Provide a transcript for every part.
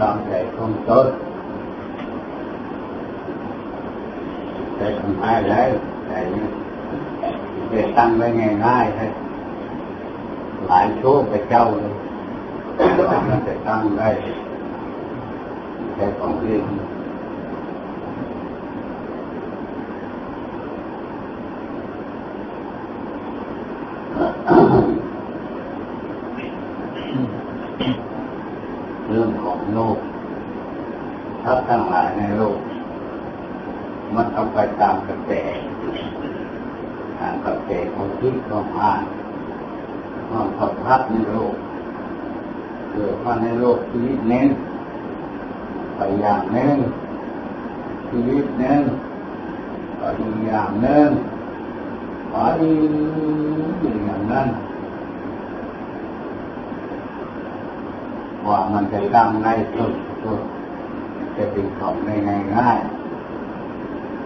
ตามใจของตนแต่ทำให้แล้วแต่นี้จะตั้งไว้ง่ายๆเลยหลายชั่วไปเจ้าเลยมันจะตั้งได้แต่ของเรื่องเรื่องของโลกทัพทั้งหลายในโลก มันต้องไปตามกระแส ตามกระแสของที่ของอ่านความสัมพันธ์ในโลกเกิดมาในโลกชีวิตเน้นไปอย่างหนึ่งชีวิตหนึ่งไปอย่างหนึ่งไปอย่างนั้นว่ามันจะตั้งในสุดสุดจะเป็นของในง่ายง่าย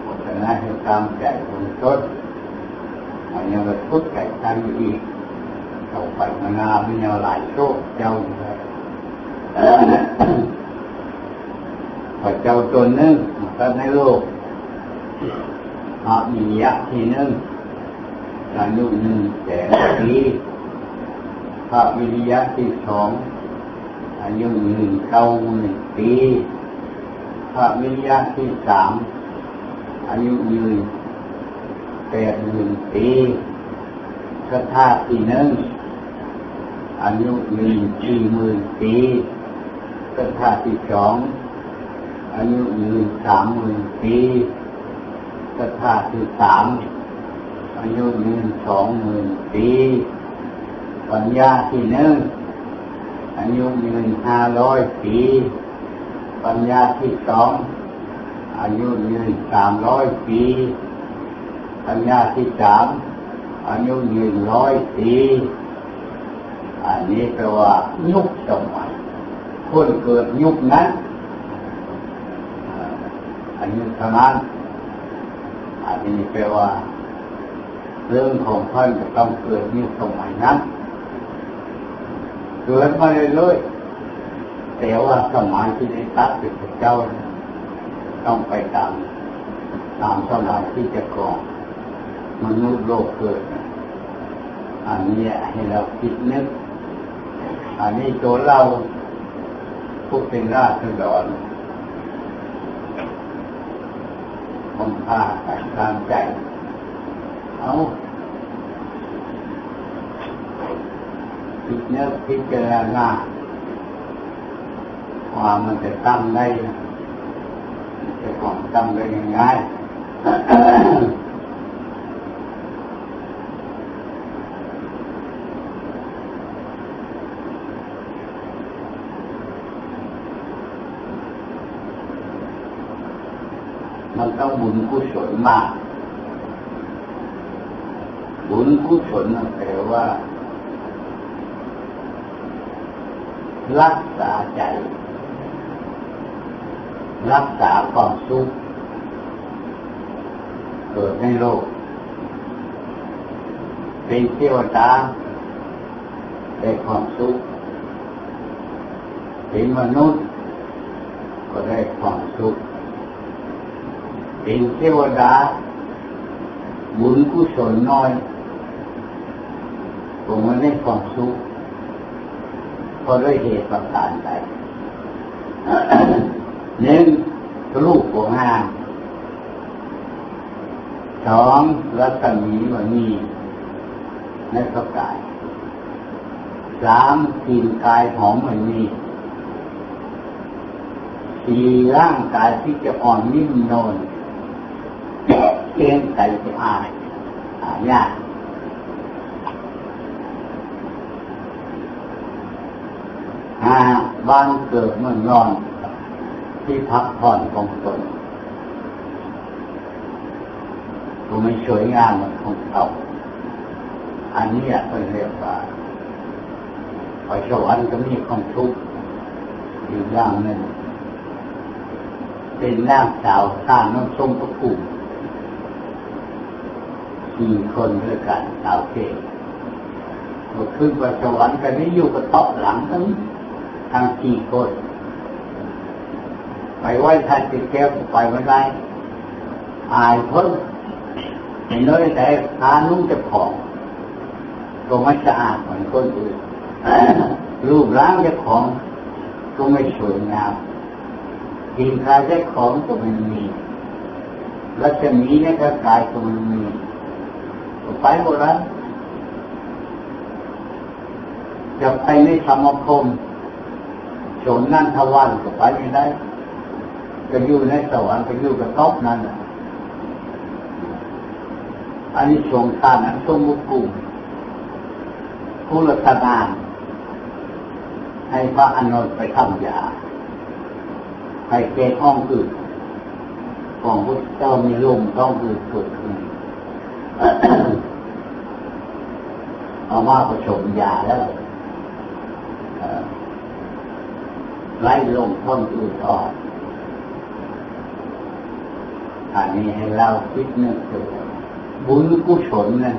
เพราะฉะนั้นให้ตามใจคนชด มันยังระทุกข์ใจตั้งอีกเขาไปมานานไม่ยังหลายโชคเจ้าเลยพระเจ้าตัวนึงก็ในโลกอามียะที่นึงอายุหนึ่งแสนปีพระวิริยะที่สองอายุหนึ่งเก้าหนึ่งปีพระวิริยะที่สามอายุยืน ปดหมื่นปีพระธาตุที่หนึ่งอายุหนึ่งสี่หมื่นปีพระธาตุที่สองอายุยืนสามหมื่นปีพระธาตุที่สามอายุยืนสองหมื่นปีปัญญาที่หนึ่งอายุยืนห้าร้อยปีปัญญาที่สองอายุยืนสามร้อยปี ปัญญาที่สามอายุยืนร้อยปีอันนี้แปลว่ายุคสมัยคนเกิดยุคนั้นอายุเท่านั้นอันนี้แปลว่า เรื่องของท่านจะต้องเกิดยุคสมัยนั้นเกิดมาเรื่อยๆแต่ว่าสมัยที่ได้ตัดเป็นเจ้า ต้องไปตามตามสมัยที่จะก่อน มนุษย์โลกเกิด อันนี้ให้เราคิดนึก อันนี้ตัวเราผู้เป็นราษฎรผมพาแต่ตามใจ เอาคิดนึกพิจารณาความมันจะตั้งได้จะของตั้งได้ง่าย มันต้องบุญกุศลมาก บุญกุศลแปลว่า รักษาใจ รักษาความสุขเกิดในโลก เป็นเทวดาได้ความสุขเป็นมนุษย์ ก็ได้ความสุข เป็นเทวดา บุญกุศลน้อยผมมันได้ความสุขเพราะด้วยเหตุประการใดหนึ่งลูกของงานสองรัศมีมันมีในพระกายสามกลิ่นกายหอมมันมีสี่ร่างกายที่จะอ่อนนิ่มนวล เลี้ยงใจจะอายอายากหาบ้านเกิดเมืองนอนที่พักผ่อนของตนก็ไม่สวยงามเหมือนของเขาอันนี้เป็นเรียกว่าไปสวรรค์ก็มีความทุกข์อยู่อย่างหนึ่งเป็นร่างสาวสร้างน้ำส้มกระปุ กี่คนด้วยกันสาวเก่งขึ้นไปสวรรค์กันนี่อยู่กับโต๊ะหลังทั้งทั้งสี่คน ไปไหว้ท่านติดแก้วไปไม่ได้อายเพิ่มเห็นเลยแต่ขานุ่งจะผอมก็ไม่สะอาดเหมือนคนอื่นรูปร่างเจ้าของก็ไม่สวยงามกินคายเจ้าของก็ไม่มีรัศมีในกายกายก็ไม่มี ไปหมดแล้วจะไปในสมคมชนนั่นทวันก็ไปไม่ได้จะอยู่ในสวรรค์ก็อยู่กับท็อปนั่นอันนี้สงทานอันสมุกุมผู้รัตนานให้พระอานุนไปทำยาให้เกณฑ์ห้องอื่นของพระเจ้ามีลมต้องอื่นเกิดขึ้น เอามาผสมยาแล้วไล่ลมท้องอื่นออกอันนี้ให้เราคิดนึกถึงบุญกุศลนะ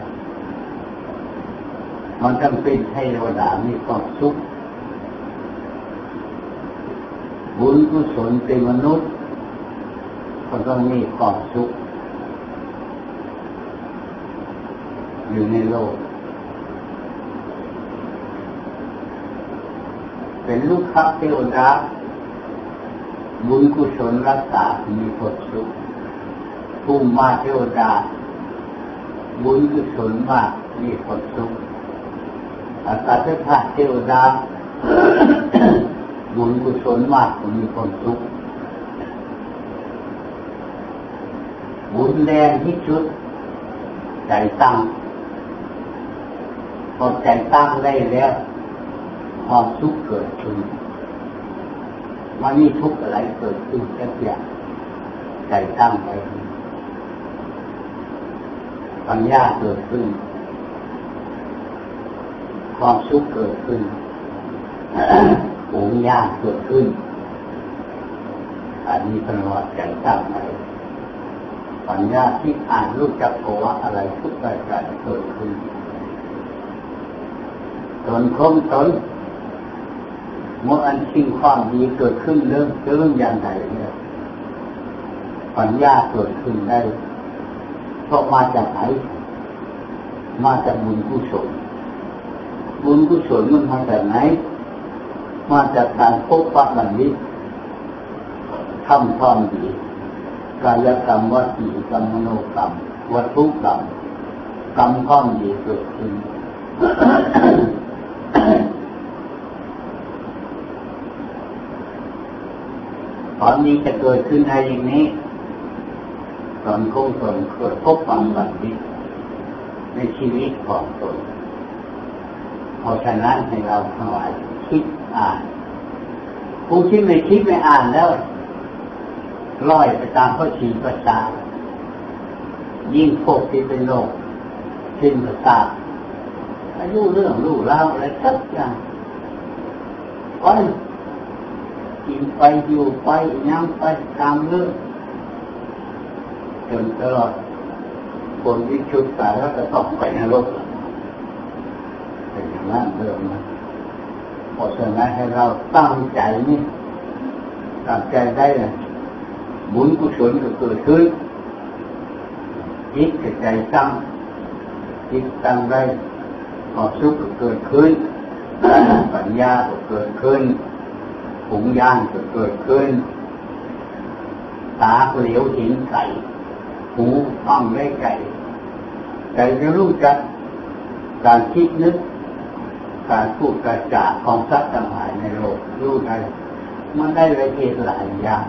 มันจำเป็นให้เทวดามีความสุขบุญกุศลเป็นมนุษย์ก็ต้องมีความสุขอยู่ในโลก เป็นลูกค้าเทวดาบุญกุศลรักษามีความสุขภูมิมาเทวดา บุญกุศลมากมีความสุขอาตาเทพะเทวดา บุญกุศลมากมีความสุขบุญแรงที่สุดใจตั้งพอใจตั้งได้แล้ว ความสุขเกิดขึ้นมันมีทุกข์อะไรเกิดขึ้นแค่เพียงใจตั้งไปปัญญาเกิดขึ้น ความสุขเกิดขึ้นปุญญาเกิดขึ้น อันนี้เป็นว่าใจตั้งไปปัญญาที่อ่านรู้จักภาวะอะไรทุกรายการเกิดขึ้นตนคงตน เมื่ออันสิ่งความดีเกิดขึ้นเรื่องเรื่องอย่างไรเนี่ยปัญญาเกิดขึ้นได้เพราะมาจากไหนมาจากบุญกุศลบุญกุศลมันมาจากไหน มาจากการพบปะบัณฑิตทำความดีกายกรรมวัจีกรรมมโนกรรมวัตถุกรรมกรรมความดีเกิดขึ้น อนนี้จะเกิดขึ้นอะไรอย่างนี้ตอนคงตนเกิดพบความบัณฑิตในชีวิตของตนเพราะฉะนั้นให้เราทั้งหลายคิดอ่านผู้ที่ไม่คิดไม่อ่านแล้วลอยไปตามข้อชีประสายิ่งพวกที่เป็นโรคสิ้นประสาทอายุเรื่องรู้เล่าอะไรสักอย่างไป กินไปอยู่ไปยังไปตามเรื่องจนตลอดคนที่ชุดตายแล้วจะต้องไปนรกเป็นอย่างนั้นเดิมนะเพราะฉะนั้นให้เราตั้งใจนี่ตั้งใจได้เลยบุญกุศลก็เกิดขึ้นจิตกับใจตั้งจิตตั้งได้ความสุขก็เกิดขึ้นปัญญาก็เกิดขึ้น ผงย่างเกิดขึ้น ตาเหลียวเห็นไก่หูฟังได้ไก่ใจจะรู้จักการคิดนึก การพูดกระจาของสัตว์ทั้งหลายในโลกรู้ได้มันได้ละเอียดหลายอย่าง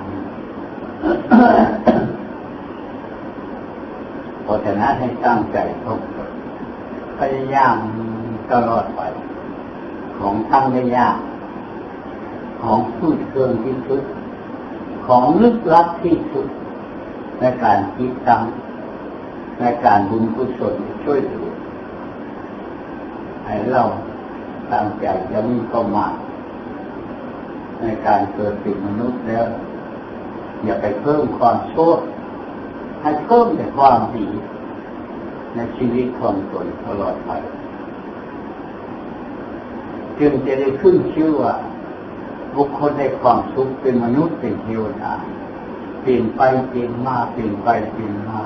เพราะฉะนั้นให้ตั้งใจทบพยายามตลอดไป ของทั้งได้ยาก ของพูดเครื่องที่สุด ของลึกลับที่สุด ในการคิดตั้งในการบุญกุศลช่วยเหลือให้เราตั้งใจจะมีประมาทในการเกิดเป็นมนุษย์แล้ว อย่าไปเพิ่มความชั่วให้เพิ่มแต่ความดีในชีวิตของตนตลอดไปจึงจะได้ขึ้นชื่อว่า ทุกคนได้ความสุขเป็นมนุษย์เป็นเทวดาเปลี่ยนไปเปลี่ยนมาเปลี่ยนไปเปลี่ยนมา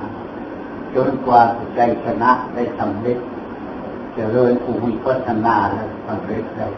จนกว่าใจชนะได้สำเร็จจเจริญภูมิพัฒนาแล้วสำเร็จแล้ว